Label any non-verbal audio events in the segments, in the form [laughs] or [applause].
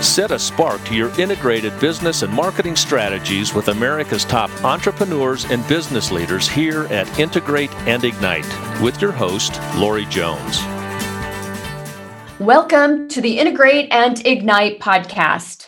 Set a spark to your integrated business and marketing strategies with America's top entrepreneurs and business leaders here at Integrate and Ignite with your host, Lori Jones. Welcome to the Integrate and Ignite podcast.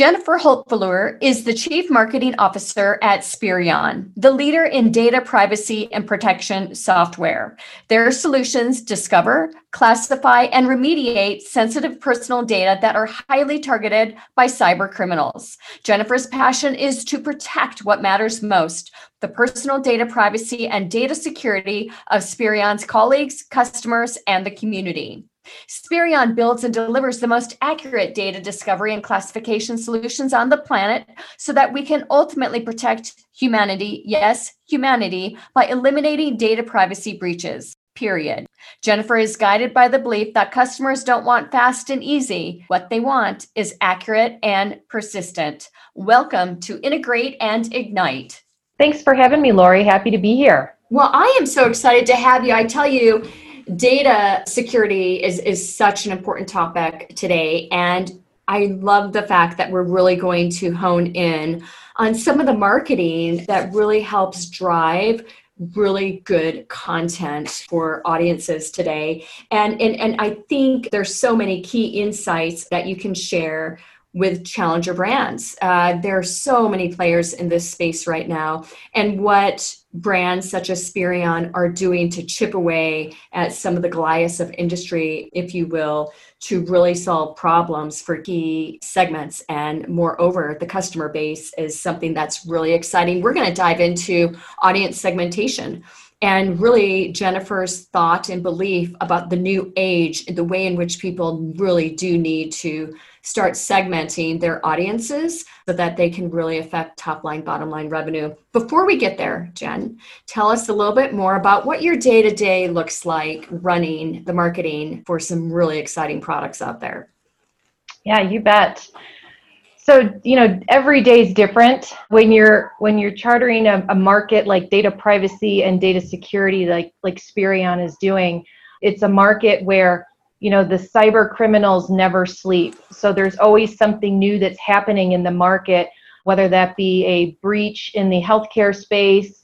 Jennifer Holtvluwer is the Chief Marketing Officer at Spirion, the leader in data privacy and protection software. Their solutions discover, classify, and remediate sensitive personal data that are highly targeted by cyber criminals. Jennifer's passion is to protect what matters most the personal data privacy and data security of Spirion's colleagues, customers, and the community. Spirion builds and delivers the most accurate data discovery and classification solutions on the planet so that we can ultimately protect humanity, yes, humanity, by eliminating data privacy breaches. Period. Jennifer is guided by the belief that customers don't want fast and easy. What they want is accurate and persistent. Welcome to Integrate and Ignite. Thanks for having me, Lori. Happy to be here. Well, I am so excited to have you. I tell you, data security is is such an important topic today and I love the fact that we're really going to hone in on some of the marketing that really helps drive really good content for audiences today. And, and, and I think there's so many key insights that you can share with challenger brands. Uh, there are so many players in this space right now. And what brands such as Spirion are doing to chip away at some of the Goliaths of industry, if you will, to really solve problems for key segments. And moreover, the customer base is something that's really exciting. We're going to dive into audience segmentation and really Jennifer's thought and belief about the new age, the way in which people really do need to start segmenting their audiences so that they can really affect top line, bottom line revenue. Before we get there, Jen, tell us a little bit more about what your day to day looks like running the marketing for some really exciting products out there. Yeah, you bet. So you know, every day is different. When you're when you're chartering a, a market like data privacy and data security, like like Spirion is doing, it's a market where you know the cyber criminals never sleep. So there's always something new that's happening in the market whether that be a breach in the healthcare space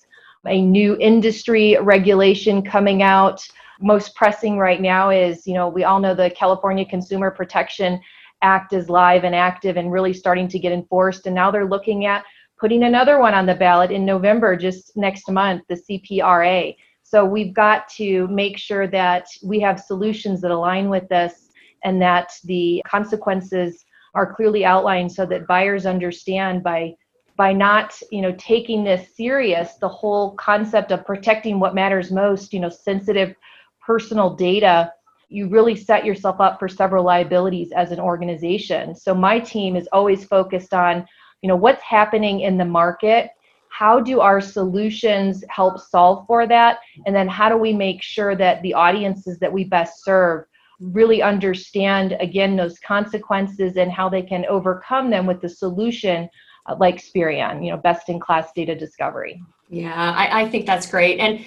a new industry regulation coming out. Most pressing right now is you know we all know the california consumer protection act is live and active and really starting to get enforced. And now they're looking at putting another one on the ballot in november just next month the cpra so we've got to make sure that we have solutions that align with this and that the consequences are clearly outlined so that buyers understand by by not you know taking this serious the whole concept of protecting what matters most you know sensitive personal data you really set yourself up for several liabilities as an organization. So my team is always focused on you know what's happening in the market how do our solutions help solve for that and then how do we make sure that the audiences that we best serve really understand again those consequences and how they can overcome them with the solution uh, like Spirion, you know, best in class data discovery. Yeah, I, I, think that's great. And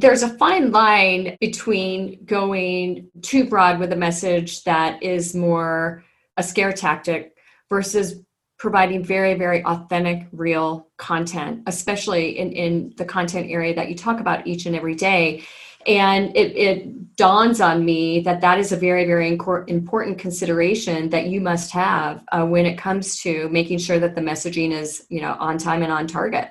there's a fine line between going too broad with a message that is more a scare tactic versus providing very very authentic real content especially in, in the content area that you talk about each and every day. And it, it dawns on me that that is a very very important consideration that you must have uh, when it comes to making sure that the messaging is you know on time and on target.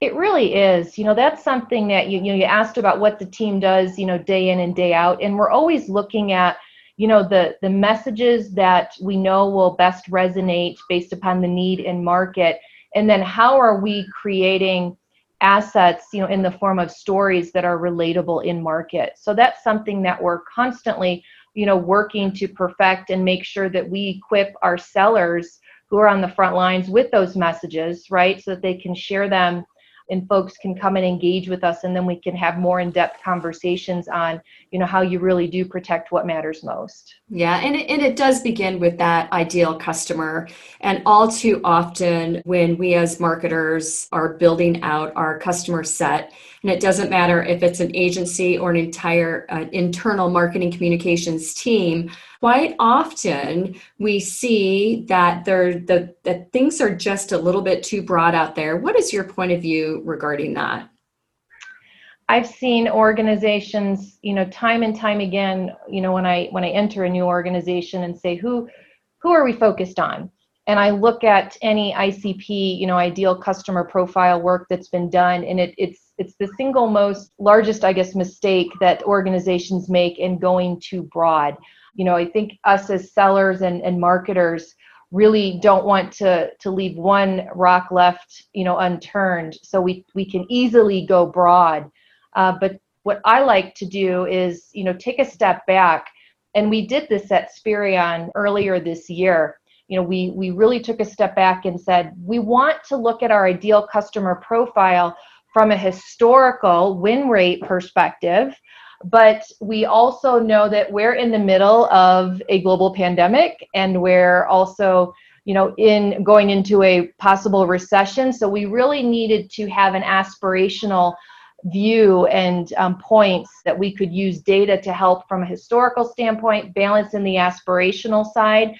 It really is. You know that's something that you, you know you asked about what the team does you know day in and day out and we're always looking at you know the the messages that we know will best resonate based upon the need in market. And then how are we creating assets you know in the form of stories that are relatable in market? So that's something that we're constantly you know working to perfect and make sure that we equip our sellers who are on the front lines with those messages right? So that they can share them and folks can come and engage with us and then we can have more in-depth conversations on you know how you really do protect what matters most. Yeah and it, and it does begin with that ideal customer. And all too often when we as marketers are building out our customer set And it doesn't matter if it's an agency or an entire uh, internal marketing communications team. Quite often, we see that there the that things are just a little bit too broad out there. What is your point of view regarding that? I've seen organizations, you know, time and time again, you know, when I when I enter a new organization and say who who are we focused on? And I look at any ICP, you know, ideal customer profile work that's been done and it, it's it's the single most largest, I guess, mistake that organizations make in going too broad. You know, I think us as sellers and, and marketers really don't want to to leave one rock left, you know, unturned. So we we can easily go broad uh, but what I like to do is, you know, take a step back. And we did this at Spirion earlier this year. You know, we we really took a step back and said we want to look at our ideal customer profile from a historical win rate perspective but we also know that we're in the middle of a global pandemic and we're also you know in going into a possible recession so we really needed to have an aspirational view and um, points that we could use data to help from a historical standpoint, balance in the aspirational side.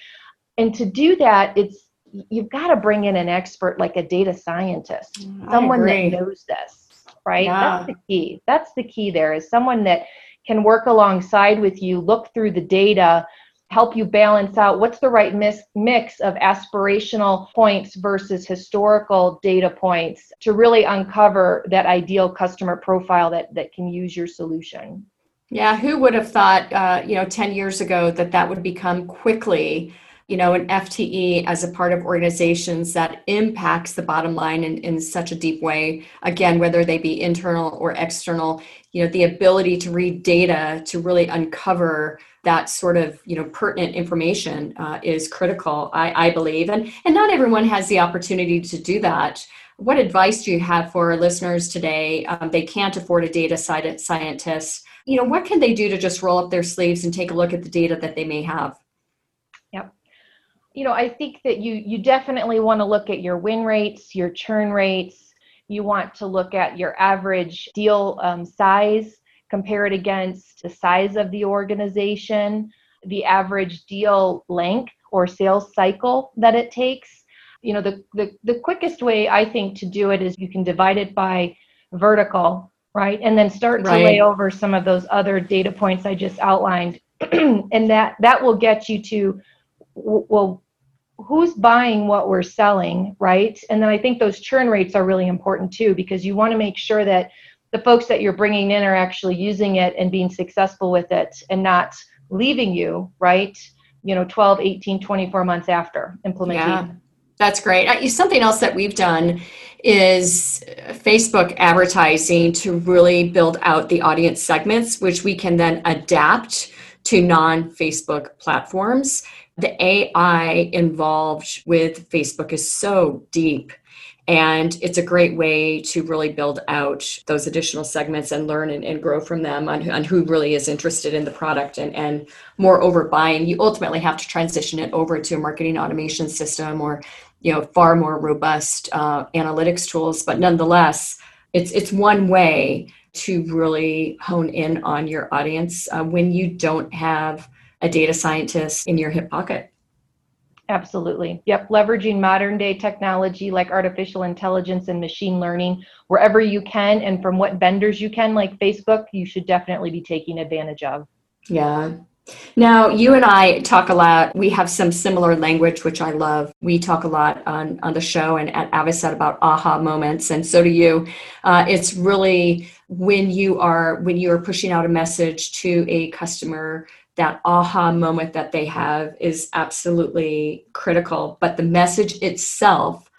And to do that, it's you've got to bring in an expert like a data scientist, mm, someone that knows this, right? Yeah. That's the key. That's the key there is someone that can work alongside with you, look through the data, help you balance out what's the right mis- mix of aspirational points versus historical data points to really uncover that ideal customer profile that, that can use your solution. Yeah, who would have thought, uh, you know, 10 years ago that that would become quickly, you know, an FTE as a part of organizations that impacts the bottom line in, in such a deep way. Again, whether they be internal or external, you know, the ability to read data to really uncover that sort of you know pertinent information uh, is critical I, I believe. And and not everyone has the opportunity to do that. What advice do you have for our listeners today? Um, they can't afford a data scientist. You know what can they do to just roll up their sleeves and take a look at the data that they may have you know i think that you you definitely want to look at your win rates your churn rates you want to look at your average deal um, size compare it against the size of the organization, the average deal length or sales cycle that it takes. You know, the, the, the quickest way I think to do it is you can divide it by vertical, right? And then start right. to lay over some of those other data points I just outlined. [clears throat] and that that will get you to well who's buying what we're selling right and then i think those churn rates are really important too because you want to make sure that the folks that you're bringing in are actually using it and being successful with it and not leaving you right you know 12 18 24 months after implementing yeah. That's great. Uh, something else that we've done is Facebook advertising to really build out the audience segments, which we can then adapt to non Facebook platforms. The AI involved with Facebook is so deep and it's a great way to really build out those additional segments and learn and, and grow from them on, on, who really is interested in the product and, and moreover buying. You ultimately have to transition it over to a marketing automation system or you know far more robust uh, analytics tools. But nonetheless, it's it's one way to really hone in on your audience uh, when you don't have a data scientist in your hip pocket. Absolutely. Yep. Leveraging modern day technology like artificial intelligence and machine learning wherever you can and from what vendors you can, like Facebook, you should definitely be taking advantage of. Yeah. Now, you and I talk a lot. We have some similar language, which I love. We talk a lot on, on the show and at Avocet about aha moments, and so do you. Uh, it's really when you are when you are pushing out a message to a customer that aha moment that they have is absolutely critical but the message itself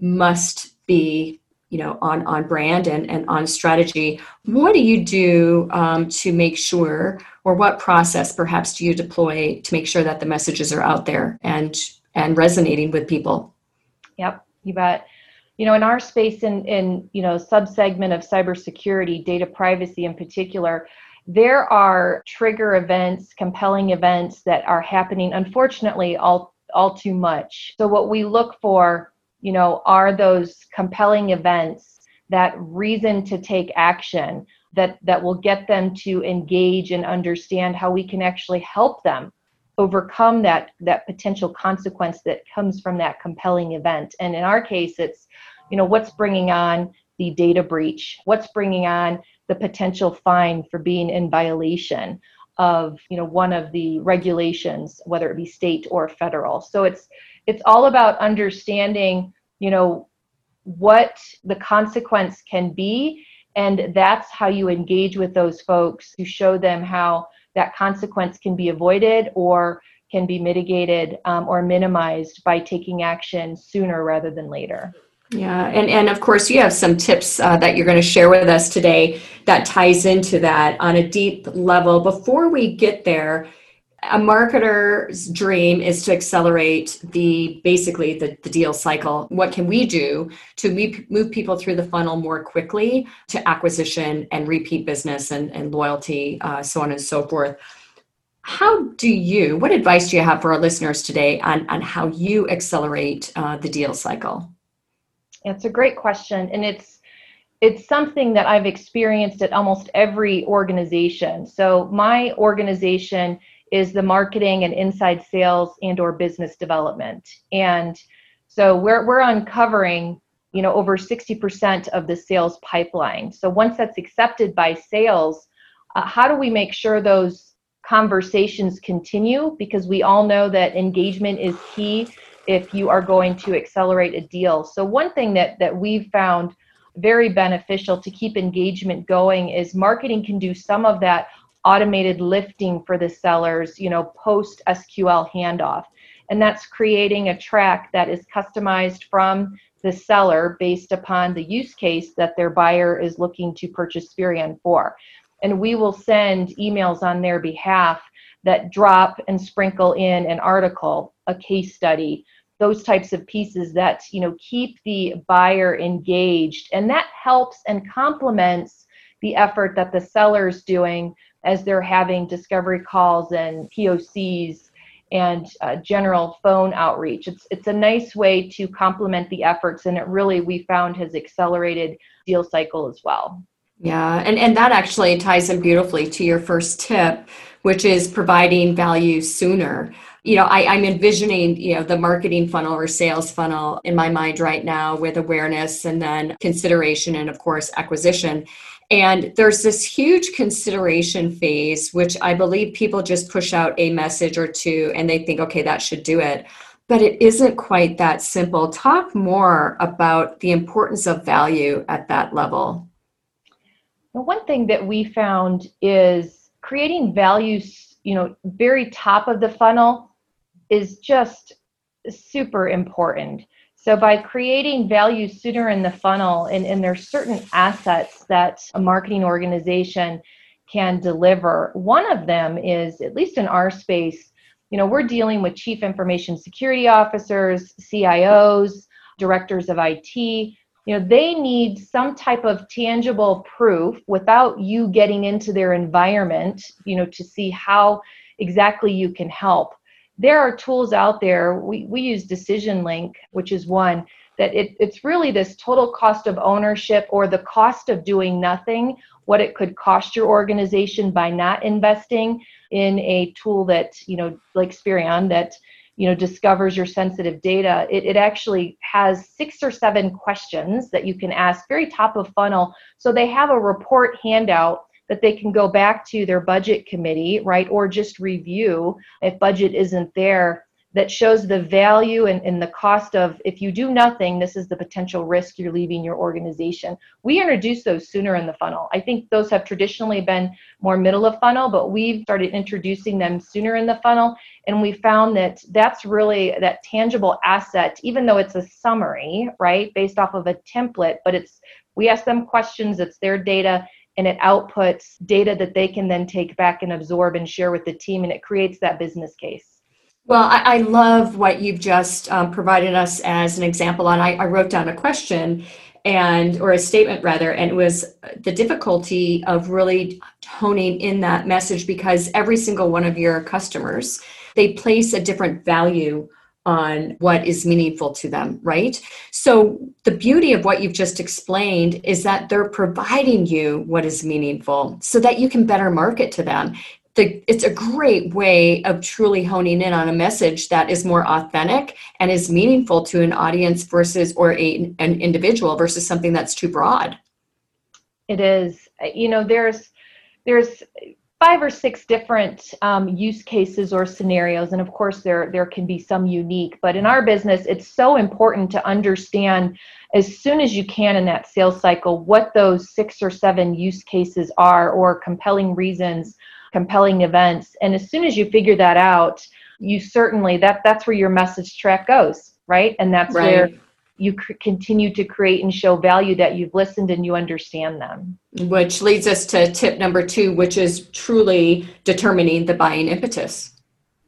must be you know on on brand and, and on strategy. What do you do um, to make sure or what process perhaps do you deploy to make sure that the messages are out there and and resonating with people? Yep you bet. You know in our space in in you know subsegment of cybersecurity data privacy in particular there are trigger events, compelling events that are happening, unfortunately, all, all too much. So, what we look for, you know, are those compelling events that reason to take action that that will get them to engage and understand how we can actually help them overcome that that potential consequence that comes from that compelling event and in our case it's you know what's bringing on the data breach what's bringing on the potential fine for being in violation of you know one of the regulations whether it be state or federal so it's it's all about understanding you know what the consequence can be and that's how you engage with those folks to show them how that consequence can be avoided or can be mitigated um, or minimized by taking action sooner rather than later. Yeah, and, and of course, you have some tips uh, that you're going to share with us today that ties into that on a deep level. Before we get there, a marketer's dream is to accelerate the basically the, the deal cycle. What can we do to move people through the funnel more quickly to acquisition and repeat business and, and loyalty uh, so on and so forth? How do you what advice do you have for our listeners today on, on how you accelerate uh, the deal cycle it's a great question and it's it's something that i've experienced at almost every organization. So my organization is the marketing and inside sales and or business development. And so we're, we're uncovering you know over 60% of the sales pipeline. So once that's accepted by sales uh, how do we make sure those conversations continue? Because we all know that engagement is key if you are going to accelerate a deal so one thing that that we've found very beneficial to keep engagement going is marketing can do some of that automated lifting for the sellers, you know, post SQL handoff. And that's creating a track that is customized from the seller based upon the use case that their buyer is looking to purchase Spirion for. And we will send emails on their behalf that drop and sprinkle in an article, a case study, those types of pieces that you know keep the buyer engaged and that helps and complements the effort that the seller is doing as they're having discovery calls and POCs and uh, general phone outreach. It's it's a nice way to complement the efforts, and it really we found has accelerated deal cycle as well. Yeah, and and that actually ties in beautifully to your first tip, which is providing value sooner. You know, I, I'm envisioning, you know, the marketing funnel or sales funnel in my mind right now with awareness and then consideration and of course acquisition. And there's this huge consideration phase, which I believe people just push out a message or two and they think, okay, that should do it. But it isn't quite that simple. Talk more about the importance of value at that level. Well, one thing that we found is creating values, you know, very top of the funnel is just super important. So by creating value sooner in the funnel, and, and there's certain assets that a marketing organization can deliver. One of them is, at least in our space, you know, we're dealing with chief information security officers, CIOs, directors of IT. You know, they need some type of tangible proof without you getting into their environment, you know, to see how exactly you can help there are tools out there. We, we use Decision Link, which is one that it, it's really this total cost of ownership or the cost of doing nothing, what it could cost your organization by not investing in a tool that, you know, like Spirion that, you know, discovers your sensitive data. It, it actually has six or seven questions that you can ask, very top of funnel. So they have a report handout that they can go back to their budget committee, right, or just review if budget isn't there that shows the value and, and, the cost of if you do nothing, this is the potential risk you're leaving your organization. We introduce those sooner in the funnel. I think those have traditionally been more middle of funnel, but we've started introducing them sooner in the funnel. And we found that that's really that tangible asset, even though it's a summary, right, based off of a template, but it's we ask them questions, it's their data, and it outputs data that they can then take back and absorb and share with the team and it creates that business case. Well i, I love what you've just um, provided us as an example and I, I wrote down a question and or a statement rather and it was the difficulty of really honing in that message because every single one of your customers they place a different value on what is meaningful to them, right? So, the beauty of what you've just explained is that they're providing you what is meaningful so that you can better market to them. The, it's a great way of truly honing in on a message that is more authentic and is meaningful to an audience versus or a, an individual versus something that's too broad. It is. You know, there's there's five or six different um, use cases or scenarios and of course there there can be some unique but in our business it's so important to understand as soon as you can in that sales cycle what those six or seven use cases are or compelling reasons compelling events and as soon as you figure that out you certainly that that's where your message track goes right and that's right. where you c- continue to create and show value that you've listened and you understand them. Which leads us to tip number two, which is truly determining the buying impetus.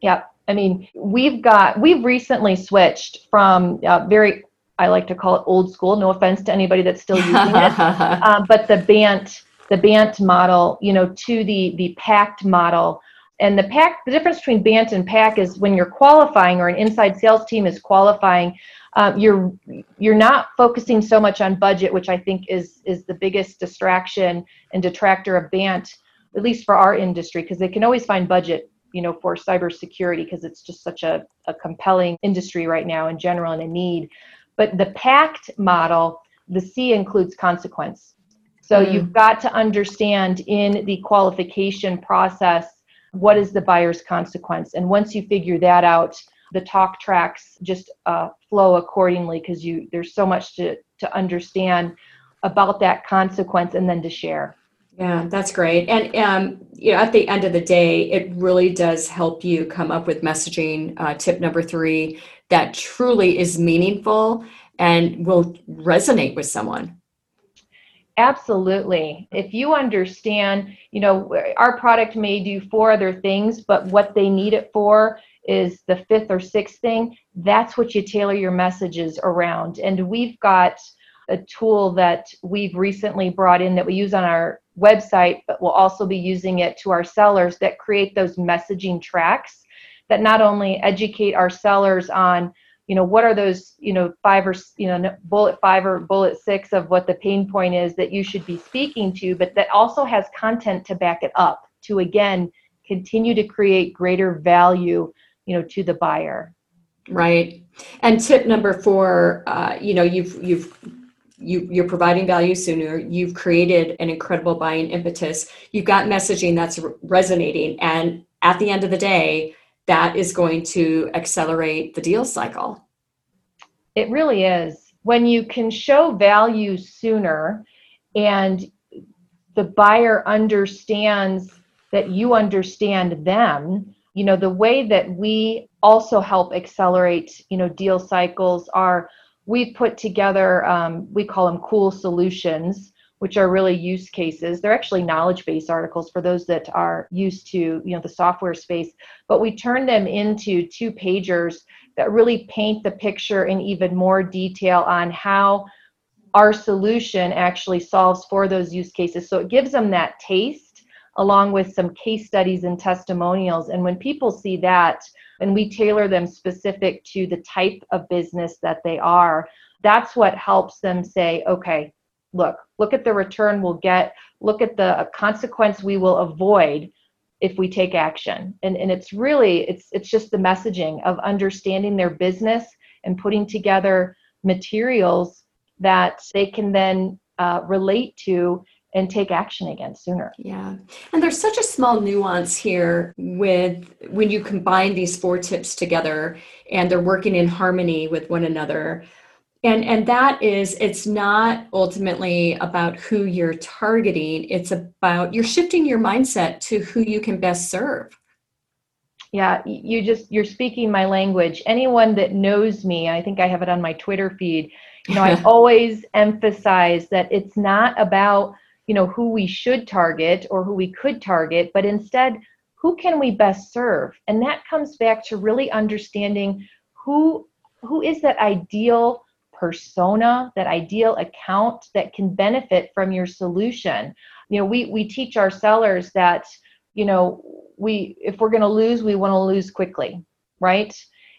Yep. I mean, we've got, we've recently switched from uh, very, I like to call it old school, no offense to anybody that's still using it, uh, [laughs] but the BANT, the BANT model, you know, to the, the PACT model. And the PAC, the difference between BANT and PAC is when you're qualifying or an inside sales team is qualifying, um, you're you're not focusing so much on budget, which I think is is the biggest distraction and detractor of BANT, at least for our industry, because they can always find budget, you know, for cybersecurity because it's just such a, a compelling industry right now in general and a need. But the PACT model, the C includes consequence. So mm. you've got to understand in the qualification process what is the buyer's consequence, and once you figure that out the talk tracks just uh, flow accordingly because you there's so much to to understand about that consequence and then to share. Yeah that's great. And um, you know at the end of the day it really does help you come up with messaging uh, tip number three that truly is meaningful and will resonate with someone. Absolutely. If you understand, you know, our product may do four other things, but what they need it for is the fifth or sixth thing, that's what you tailor your messages around. And we've got a tool that we've recently brought in that we use on our website, but we'll also be using it to our sellers that create those messaging tracks that not only educate our sellers on you know what are those you know five or you know bullet five or bullet six of what the pain point is that you should be speaking to but that also has content to back it up to again continue to create greater value you know to the buyer. Right. And tip number four uh, you know you've you've you, you're providing value sooner. You've created an incredible buying impetus. You've got messaging that's resonating. And at the end of the day that is going to accelerate the deal cycle. It really is. When you can show value sooner and the buyer understands that you understand them you know the way that we also help accelerate you know deal cycles are we've put together um, we call them cool solutions which are really use cases. They're actually knowledge base articles for those that are used to you know the software space but we turn them into two pagers that really paint the picture in even more detail on how our solution actually solves for those use cases. So it gives them that taste along with some case studies and testimonials. And when people see that, and we tailor them specific to the type of business that they are, that's what helps them say, okay, look, look at the return we'll get, look at the consequence we will avoid if we take action. And, and it's really, it's, it's just the messaging of understanding their business and putting together materials that they can then uh, relate to and take action again sooner. Yeah. And there's such a small nuance here with when you combine these four tips together and they're working in harmony with one another. And and that is it's not ultimately about who you're targeting, it's about you're shifting your mindset to who you can best serve. Yeah, you just you're speaking my language. Anyone that knows me, I think I have it on my Twitter feed. You know, I [laughs] always emphasize that it's not about you know who we should target or who we could target but instead who can we best serve? And that comes back to really understanding who who is that ideal persona that ideal account that can benefit from your solution? You know we we teach our sellers that you know we if we're going to lose we want to lose quickly right?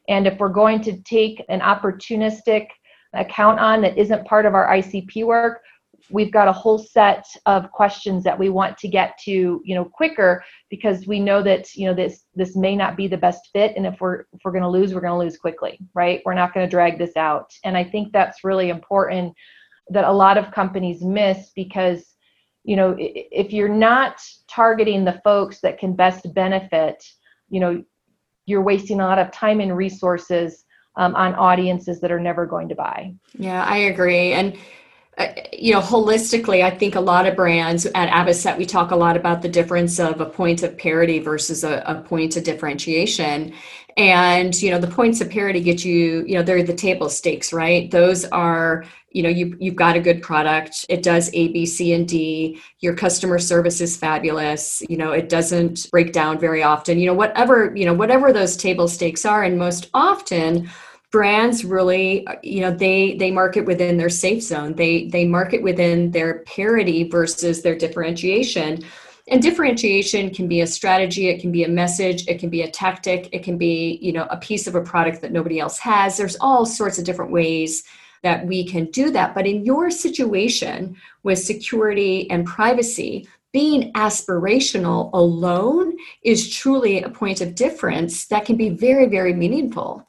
And if we're going to take an opportunistic account on that isn't part of our ICP work, we've got a whole set of questions that we want to get to you know quicker because we know that you know this this may not be the best fit. And if we're if we're going to lose we're going to lose quickly right? We're not going to drag this out. And i think that's really important that a lot of companies miss because you know if you're not targeting the folks that can best benefit you know you're wasting a lot of time and resources um, on audiences that are never going to buy. Yeah i agree. And Uh, you know, holistically, I think a lot of brands at Avocet, we talk a lot about the difference of a point of parity versus a, a point of differentiation. And, you know, the points of parity get you, you know, they're the table stakes, right? Those are, you know, you, you've got a good product. It does A, B, C, and D. Your customer service is fabulous. You know, it doesn't break down very often. You know, whatever, you know, whatever those table stakes are. And most often, brands really you know they they market within their safe zone. They they market within their parity versus their differentiation. And differentiation can be a strategy it can be a message it can be a tactic it can be you know a piece of a product that nobody else has. There's all sorts of different ways that we can do that. But in your situation with security and privacy being aspirational alone is truly a point of difference that can be very very meaningful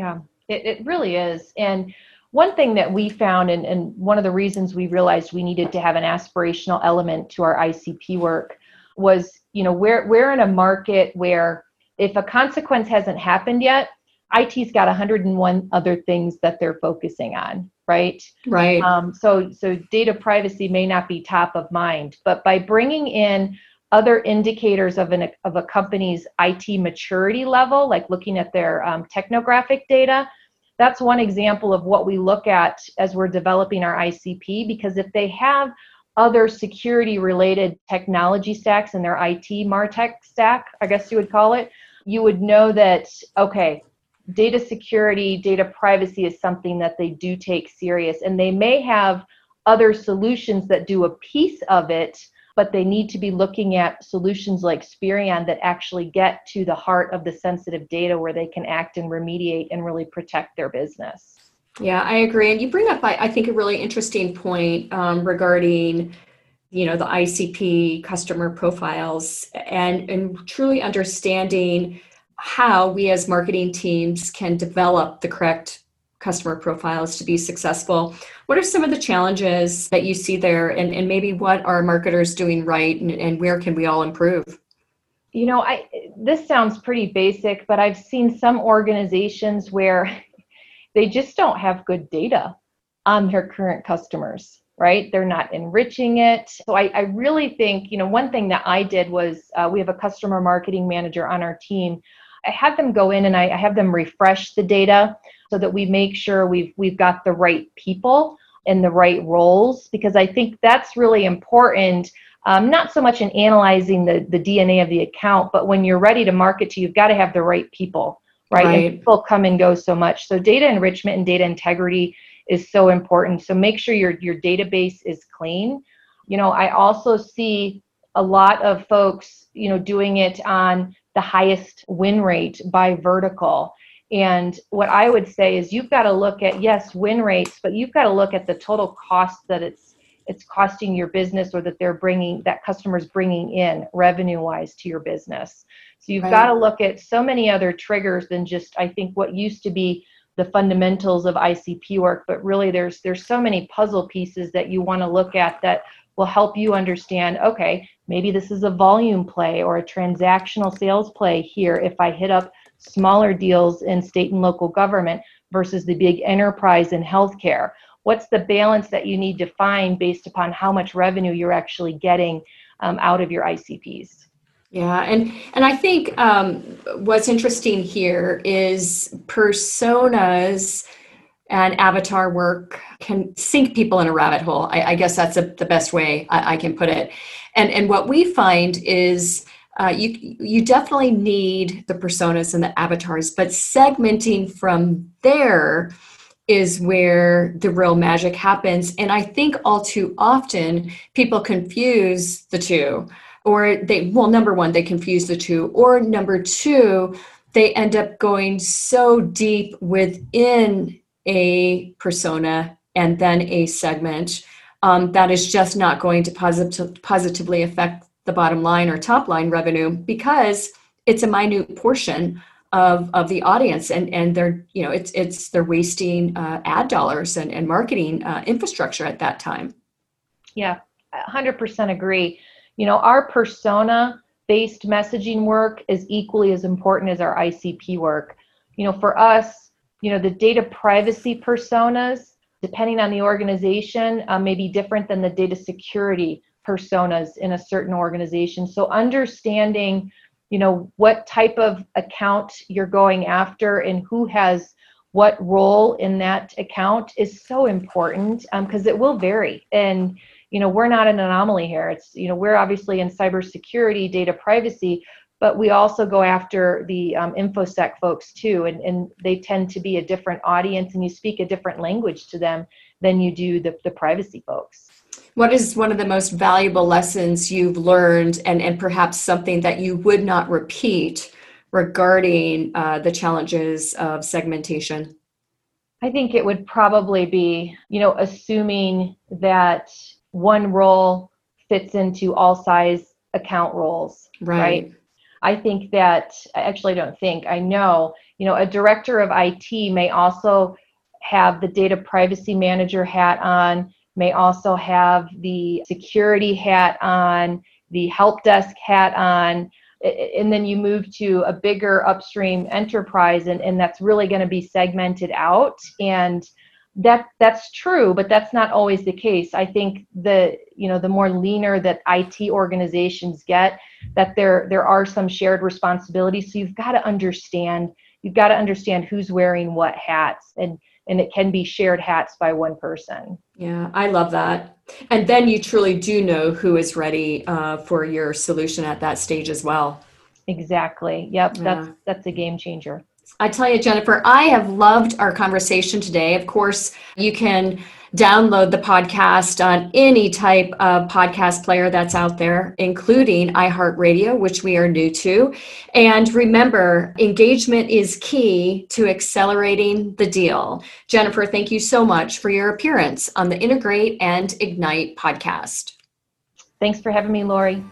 yeah, it, it really is. And one thing that we found, and, and one of the reasons we realized we needed to have an aspirational element to our ICP work was, you know, we're, we're in a market where if a consequence hasn't happened yet, IT's got 101 other things that they're focusing on, right? Right. Um, so, so data privacy may not be top of mind, but by bringing in other indicators of an of a company's IT maturity level, like looking at their um, technographic data. That's one example of what we look at as we're developing our ICP. Because if they have other security related technology stacks in their IT martech stack, I guess you would call it, you would know that okay, data security, data privacy is something that they do take serious, and they may have other solutions that do a piece of it but they need to be looking at solutions like Spirion that actually get to the heart of the sensitive data where they can act and remediate and really protect their business. Yeah, I agree. And you bring up, I, think, a really interesting point um, regarding you know the icp customer profiles and and truly understanding how we as marketing teams can develop the correct customer profiles to be successful. What are some of the challenges that you see there, and, and maybe what are marketers doing right, and, and where can we all improve? You know, I this sounds pretty basic, but I've seen some organizations where [laughs] they just don't have good data on their current customers right? They're not enriching it. So I, I, really think you know one thing that i did was uh, we have a customer marketing manager on our team. I had them go in and I, I have them refresh the data so that we make sure we've we've got the right people in the right roles because I think that's really important. Um, not so much in analyzing the, the DNA of the account, but when you're ready to market to, you've got to have the right people, right? right. And people come and go so much. So data enrichment and data integrity is so important. So make sure your your database is clean. You know, I also see a lot of folks, you know, doing it on the highest win rate by vertical. And what I would say is you've got to look at yes win rates, but you've got to look at the total cost that it's it's costing your business or that they're bringing that customers bringing in revenue wise to your business. So you've right. got to look at so many other triggers than just I think what used to be the fundamentals of ICP work, but really there's there's so many puzzle pieces that you want to look at that will help you understand okay maybe this is a volume play or a transactional sales play here if i hit up smaller deals in state and local government versus the big enterprise in healthcare? What's the balance that you need to find based upon how much revenue you're actually getting um, out of your ICPs? Yeah, and and I think um, what's interesting here is personas and avatar work can sink people in a rabbit hole. I, I guess that's a, the best way I, I, can put it. And and what we find is uh, you you definitely need the personas and the avatars, but segmenting from there is where the real magic happens. And I think all too often people confuse the two, or they well, number one, they confuse the two, or number two, they end up going so deep within a persona and then a segment um, that is just not going to posit- positively affect the bottom line or top line revenue because it's a minute portion of, of the audience and, and they're you know it's it's they're wasting uh, ad dollars and, and marketing uh, infrastructure at that time. Yeah 100% agree. You know our persona based messaging work is equally as important as our icp work. You know for us you know the data privacy personas depending on the organization uh, may be different than the data security personas in a certain organization. So understanding you know what type of account you're going after and who has what role in that account is so important because um, it will vary. And you know we're not an anomaly here. It's you know we're obviously in cybersecurity data privacy but we also go after the um, infosec folks too and, and they tend to be a different audience and you speak a different language to them than you do the, the privacy folks what is one of the most valuable lessons you've learned and, and perhaps something that you would not repeat regarding uh, the challenges of segmentation i think it would probably be you know assuming that one role fits into all size account roles right, right? i think that i actually don't think i know you know a director of it may also have the data privacy manager hat on may also have the security hat on the help desk hat on and then you move to a bigger upstream enterprise and, and that's really going to be segmented out. And that that's true but that's not always the case. I think the you know the more leaner that it organizations get that there there are some shared responsibilities. So you've got to understand you've got to understand who's wearing what hats. And and it can be shared hats by one person. Yeah i love that. And then you truly do know who is ready uh, for your solution at that stage as well. Exactly. Yep yeah. that's that's a game changer. I tell you, Jennifer, I have loved our conversation today. Of course, you can download the podcast on any type of podcast player that's out there, including iHeartRadio, which we are new to. And remember, engagement is key to accelerating the deal. Jennifer, thank you so much for your appearance on the Integrate and Ignite podcast. Thanks for having me, Lori.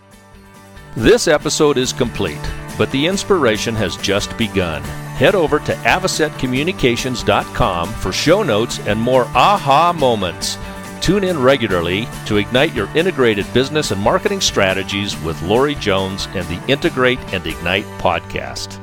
This episode is complete, but the inspiration has just begun head over to avocetcommunications.com for show notes and more aha moments. Tune in regularly to ignite your integrated business and marketing strategies with Lori Jones and the Integrate and Ignite podcast.